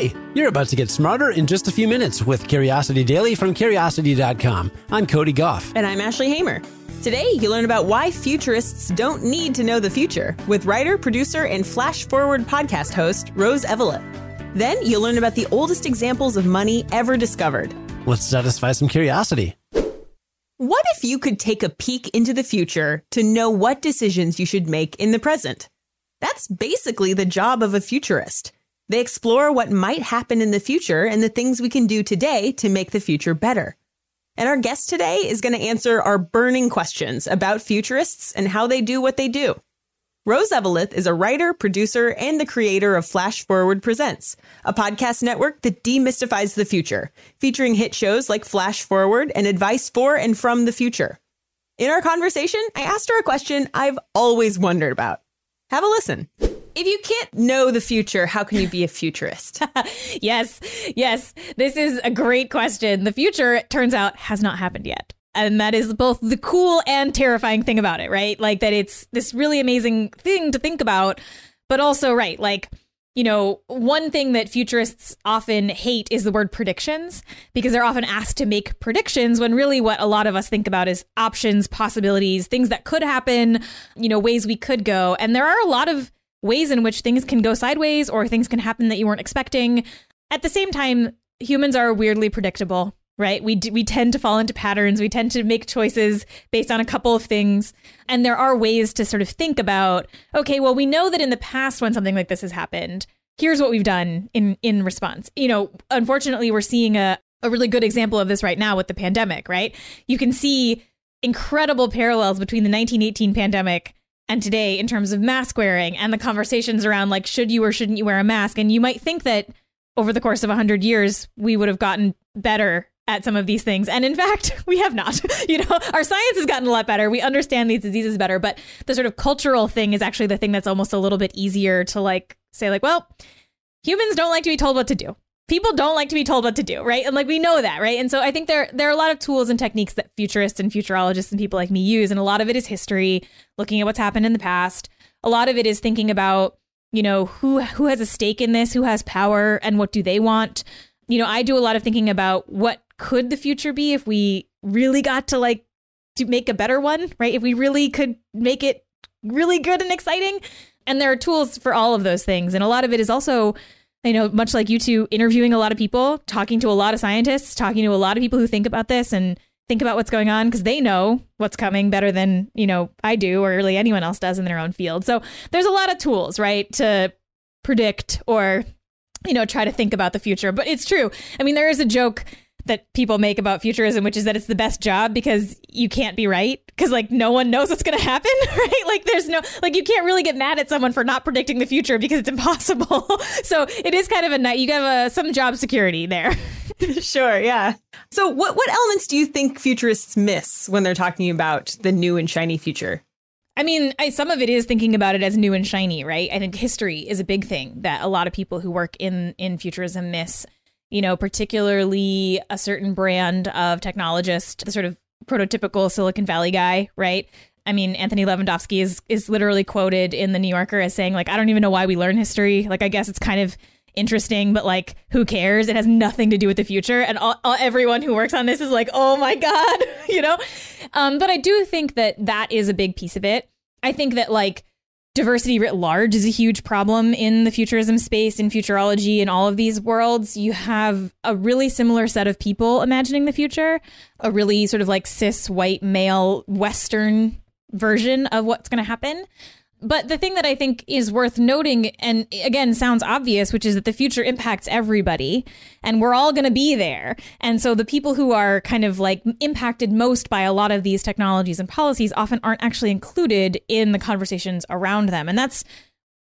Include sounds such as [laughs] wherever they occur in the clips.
Hi, you're about to get smarter in just a few minutes with Curiosity Daily from Curiosity.com. I'm Cody Gough. And I'm Ashley Hamer. Today, you learn about why futurists don't need to know the future with writer, producer, and Flash Forward podcast host Rose Eveleth. Then, you'll learn about the oldest examples of money ever discovered. Let's satisfy some curiosity. What if you could take a peek into the future to know what decisions you should make in the present? That's basically the job of a futurist. They explore what might happen in the future and the things we can do today to make the future better. And our guest today is going to answer our burning questions about futurists and how they do what they do. Rose Eveleth is a writer, producer, and the creator of Flash Forward Presents, a podcast network that demystifies the future, featuring hit shows like Flash Forward and advice for and from the future. In our conversation, I asked her a question I've always wondered about. Have a listen. If you can't know the future, how can you be a futurist? [laughs] yes, yes. This is a great question. The future, it turns out, has not happened yet. And that is both the cool and terrifying thing about it, right? Like that it's this really amazing thing to think about, but also, right, like, you know, one thing that futurists often hate is the word predictions because they're often asked to make predictions when really what a lot of us think about is options, possibilities, things that could happen, you know, ways we could go. And there are a lot of ways in which things can go sideways or things can happen that you weren't expecting. At the same time, humans are weirdly predictable, right? We we tend to fall into patterns. We tend to make choices based on a couple of things, and there are ways to sort of think about, okay, well, we know that in the past when something like this has happened, here's what we've done in in response. You know, unfortunately, we're seeing a a really good example of this right now with the pandemic, right? You can see incredible parallels between the 1918 pandemic and today in terms of mask wearing and the conversations around like should you or shouldn't you wear a mask? And you might think that over the course of 100 years we would have gotten better at some of these things. And in fact [laughs] we have not. [laughs] You know our science has gotten a lot better. We understand these diseases better. But the sort of cultural thing is actually the thing that's almost a little bit easier to like say like well humans don't like to be told what to do people don't like to be told what to do, right? And like we know that, right? And so I think there there are a lot of tools and techniques that futurists and futurologists and people like me use, and a lot of it is history, looking at what's happened in the past. A lot of it is thinking about, you know, who who has a stake in this, who has power, and what do they want. You know, I do a lot of thinking about what could the future be if we really got to like to make a better one, right? If we really could make it really good and exciting. And there are tools for all of those things. And a lot of it is also I know, much like you two, interviewing a lot of people, talking to a lot of scientists, talking to a lot of people who think about this and think about what's going on because they know what's coming better than, you know, I do or really anyone else does in their own field. So there's a lot of tools, right, to predict or, you know, try to think about the future. But it's true. I mean, there is a joke that people make about futurism, which is that it's the best job because you can't be right because like no one knows what's going to happen, [laughs] right? Like there's no like you can't really get mad at someone for not predicting the future because it's impossible. [laughs] so it is kind of a night. You have a, some job security there. [laughs] sure, yeah. So what what elements do you think futurists miss when they're talking about the new and shiny future? I mean, I, some of it is thinking about it as new and shiny, right? I think history is a big thing that a lot of people who work in in futurism miss you know, particularly a certain brand of technologist, the sort of prototypical Silicon Valley guy, right? I mean, Anthony Levandowski is is literally quoted in the New Yorker as saying, like, I don't even know why we learn history. Like, I guess it's kind of interesting, but like, who cares? It has nothing to do with the future. And all, all, everyone who works on this is like, oh my god, [laughs] you know. Um, but I do think that that is a big piece of it. I think that like diversity writ large is a huge problem in the futurism space, in futurology, in all of these worlds. You have a really similar set of people imagining the future, a really sort of like cis white male Western version of what's going to happen. But the thing that I think is worth noting, and again, sounds obvious, which is that the future impacts everybody and we're all going to be there. And so the people who are kind of like impacted most by a lot of these technologies and policies often aren't actually included in the conversations around them. And that's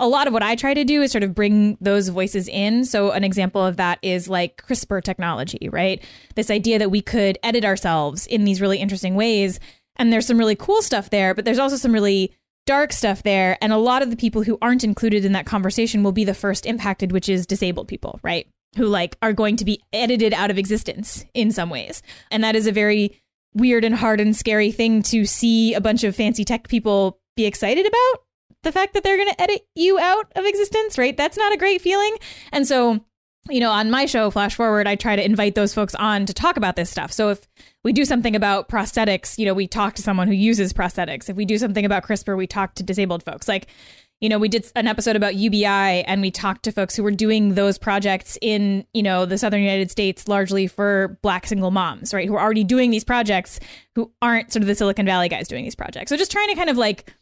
a lot of what I try to do is sort of bring those voices in. So, an example of that is like CRISPR technology, right? This idea that we could edit ourselves in these really interesting ways. And there's some really cool stuff there, but there's also some really dark stuff there. And a lot of the people who aren't included in that conversation will be the first impacted, which is disabled people, right? Who like are going to be edited out of existence in some ways. And that is a very weird and hard and scary thing to see a bunch of fancy tech people be excited about the fact that they're going to edit you out of existence, right? That's not a great feeling. And so you know, on my show, Flash Forward, I try to invite those folks on to talk about this stuff. So if we do something about prosthetics, you know, we talk to someone who uses prosthetics. If we do something about CRISPR, we talk to disabled folks. Like, you know, we did an episode about UBI and we talked to folks who were doing those projects in, you know, the southern United States largely for black single moms, right? Who are already doing these projects who aren't sort of the Silicon Valley guys doing these projects. So just trying to kind of like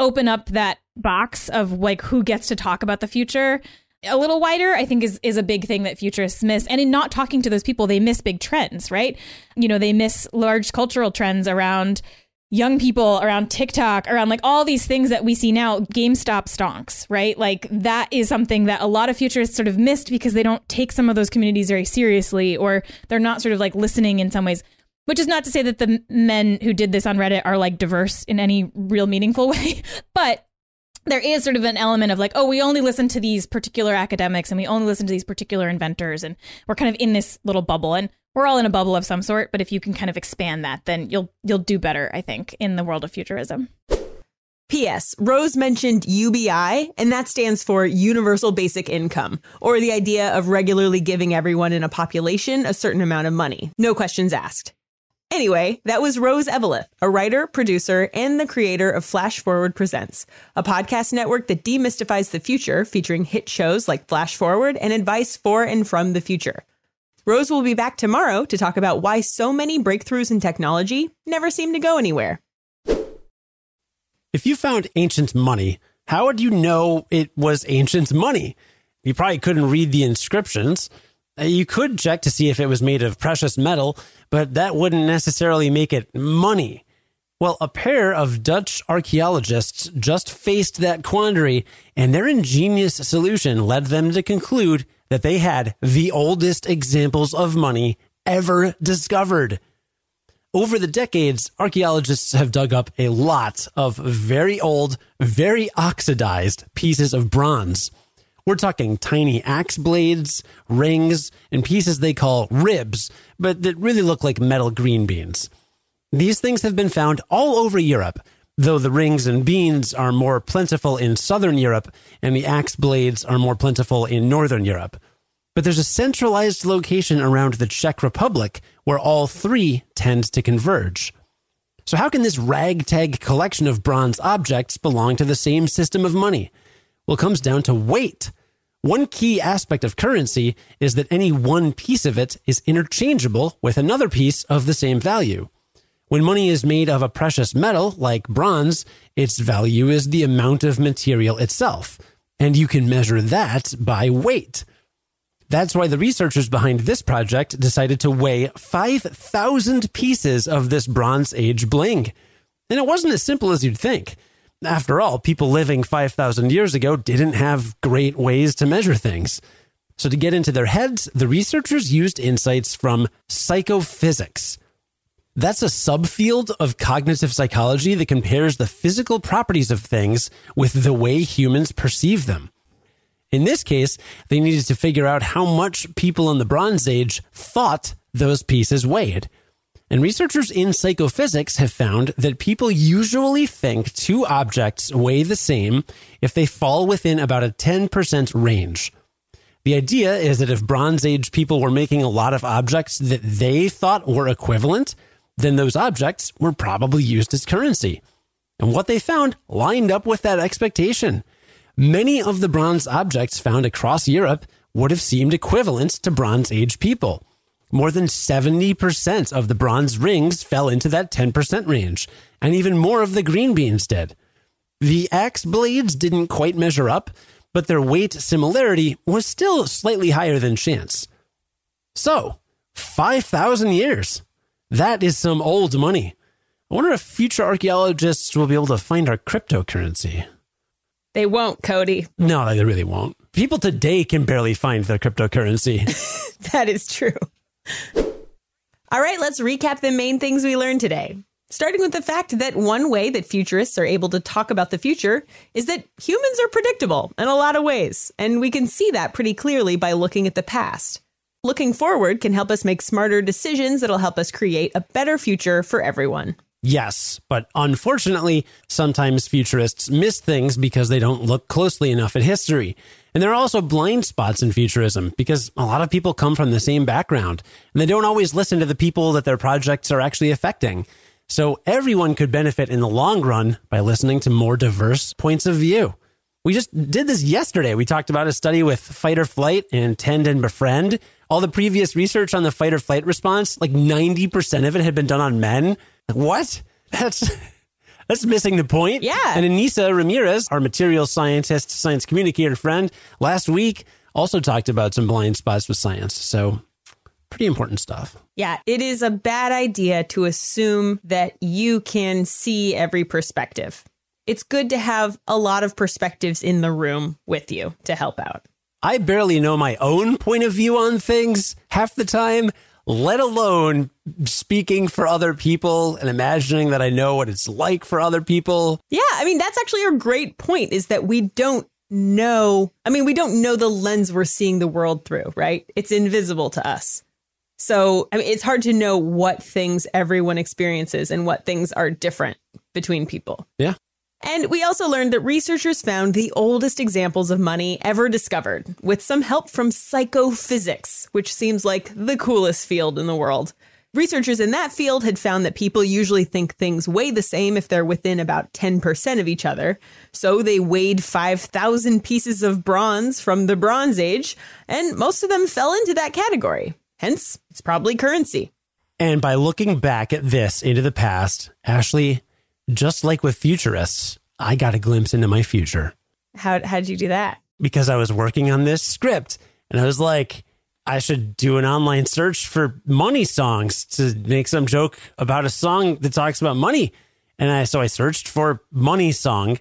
open up that box of like who gets to talk about the future a little wider, I think is is a big thing that futurists miss. And in not talking to those people, they miss big trends, right? You know, they miss large cultural trends around young people, around TikTok, around like all these things that we see now, GameStop stonks, right? Like that is something that a lot of futurists sort of missed because they don't take some of those communities very seriously or they're not sort of like listening in some ways. Which is not to say that the men who did this on Reddit are like diverse in any real meaningful [laughs] way, but there is sort of an element of like, oh, we only listen to these particular academics and we only listen to these particular inventors, and we're kind of in this little bubble, and we're all in a bubble of some sort. But if you can kind of expand that, then you'll you'll do better, I think, in the world of futurism. P.S. Rose mentioned UBI, and that stands for Universal Basic Income, or the idea of regularly giving everyone in a population a certain amount of money. No questions asked. Anyway, that was Rose Eveleth, a writer, producer, and the creator of Flash Forward Presents, a podcast network that demystifies the future, featuring hit shows like Flash Forward and advice for and from the future. Rose will be back tomorrow to talk about why so many breakthroughs in technology never seem to go anywhere. If you found ancient money, how would you know it was ancient money? You probably couldn't read the inscriptions. Uh, you could check to see if it was made of precious metal, but that wouldn't necessarily make it money. Well, a pair of Dutch archaeologists just faced that quandary, and their ingenious solution led them to conclude that they had the oldest examples of money ever discovered. Over the decades, archaeologists have dug up a lot of very old, very oxidized pieces of bronze. We're talking tiny axe blades, rings, and pieces they call ribs, but that really look like metal green beans. These things have been found all over Europe, though the rings and beans are more plentiful in southern Europe and the axe blades are more plentiful in northern Europe. But there's a centralized location around the Czech Republic where all three tend to converge. So, how can this ragtag collection of bronze objects belong to the same system of money? Well, it comes down to weight. One key aspect of currency is that any one piece of it is interchangeable with another piece of the same value. When money is made of a precious metal like bronze, its value is the amount of material itself, and you can measure that by weight. That's why the researchers behind this project decided to weigh 5,000 pieces of this Bronze Age bling. And it wasn't as simple as you'd think. After all, people living 5,000 years ago didn't have great ways to measure things. So, to get into their heads, the researchers used insights from psychophysics. That's a subfield of cognitive psychology that compares the physical properties of things with the way humans perceive them. In this case, they needed to figure out how much people in the Bronze Age thought those pieces weighed. And researchers in psychophysics have found that people usually think two objects weigh the same if they fall within about a 10% range. The idea is that if Bronze Age people were making a lot of objects that they thought were equivalent, then those objects were probably used as currency. And what they found lined up with that expectation. Many of the bronze objects found across Europe would have seemed equivalent to Bronze Age people. More than 70% of the bronze rings fell into that 10% range, and even more of the green beans did. The axe blades didn't quite measure up, but their weight similarity was still slightly higher than chance. So, 5,000 years. That is some old money. I wonder if future archaeologists will be able to find our cryptocurrency. They won't, Cody. No, they really won't. People today can barely find their cryptocurrency. [laughs] that is true. All right, let's recap the main things we learned today. Starting with the fact that one way that futurists are able to talk about the future is that humans are predictable in a lot of ways, and we can see that pretty clearly by looking at the past. Looking forward can help us make smarter decisions that'll help us create a better future for everyone. Yes, but unfortunately, sometimes futurists miss things because they don't look closely enough at history. And there are also blind spots in futurism because a lot of people come from the same background and they don't always listen to the people that their projects are actually affecting. So everyone could benefit in the long run by listening to more diverse points of view. We just did this yesterday. We talked about a study with fight or flight and tend and befriend. All the previous research on the fight or flight response, like 90% of it had been done on men. What? [laughs] That's that's missing the point. Yeah. And Ainissa Ramirez, our material scientist, science communicator friend, last week also talked about some blind spots with science. So pretty important stuff. Yeah, it is a bad idea to assume that you can see every perspective. It's good to have a lot of perspectives in the room with you to help out. I barely know my own point of view on things half the time, let alone speaking for other people and imagining that I know what it's like for other people. Yeah, I mean, that's actually a great point is that we don't know. I mean, we don't know the lens we're seeing the world through, right? It's invisible to us. So, I mean, it's hard to know what things everyone experiences and what things are different between people. Yeah. And we also learned that researchers found the oldest examples of money ever discovered with some help from psychophysics, which seems like the coolest field in the world. Researchers in that field had found that people usually think things weigh the same if they're within about 10% of each other. So they weighed 5,000 pieces of bronze from the Bronze Age, and most of them fell into that category. Hence, it's probably currency. And by looking back at this into the past, Ashley, just like with futurists, I got a glimpse into my future How how'd you do that? because I was working on this script and I was like, I should do an online search for money songs to make some joke about a song that talks about money. And I so I searched for money song.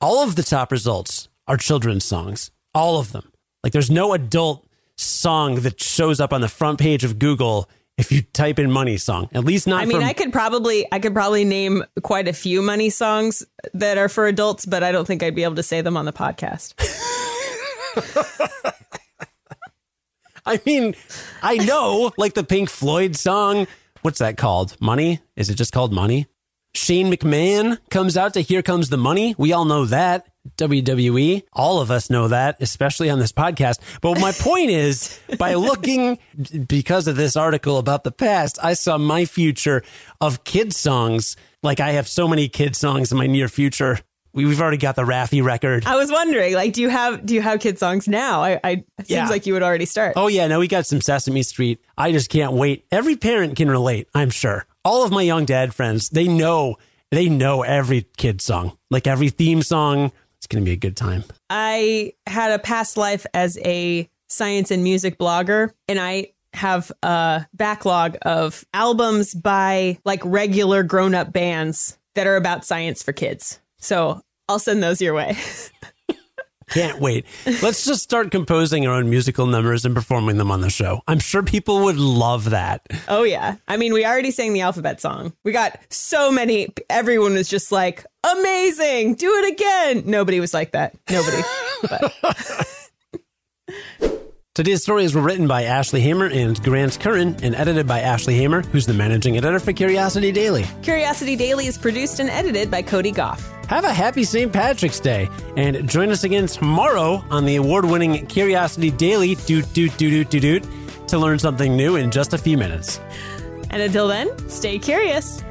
All of the top results are children's songs. All of them. Like there's no adult song that shows up on the front page of Google if you type in money song. At least not I mean, from I could probably I could probably name quite a few money songs that are for adults, but I don't think I'd be able to say them on the podcast. [laughs] I mean, I know like the Pink Floyd song. What's that called? Money? Is it just called Money? Shane McMahon comes out to Here Comes the Money. We all know that. WWE. All of us know that, especially on this podcast. But my point [laughs] is, by looking, because of this article about the past, I saw my future of kid songs. Like I have so many kid songs in my near future. We- We've already got the Raffi record. I was wondering, like, do you have do you have kid songs now? I, I it seems Yeah. like you would already start. Oh yeah, no, we got some Sesame Street. I just can't wait. Every parent can relate, I'm sure. All of my young dad friends, they know they know every kid song, like every theme song. It's gonna be a good time. I had a past life as a science and music blogger, and I have a backlog of albums by like regular grown up bands that are about science for kids. So I'll send those your way. [laughs] Can't wait. Let's just start composing our own musical numbers and performing them on the show. I'm sure people would love that. Oh yeah. I mean, we already sang the alphabet song. We got so many everyone was just like, "Amazing. Do it again." Nobody was like that. Nobody. [laughs] Today's stories were written by Ashley Hamer and Grant Curran and edited by Ashley Hamer, who's the managing editor for Curiosity Daily. Curiosity Daily is produced and edited by Cody Gough. Have a happy St. Patrick's Day and join us again tomorrow on the award winning Curiosity Daily doot doot doot doot doot doot to learn something new in just a few minutes. And until then, stay curious.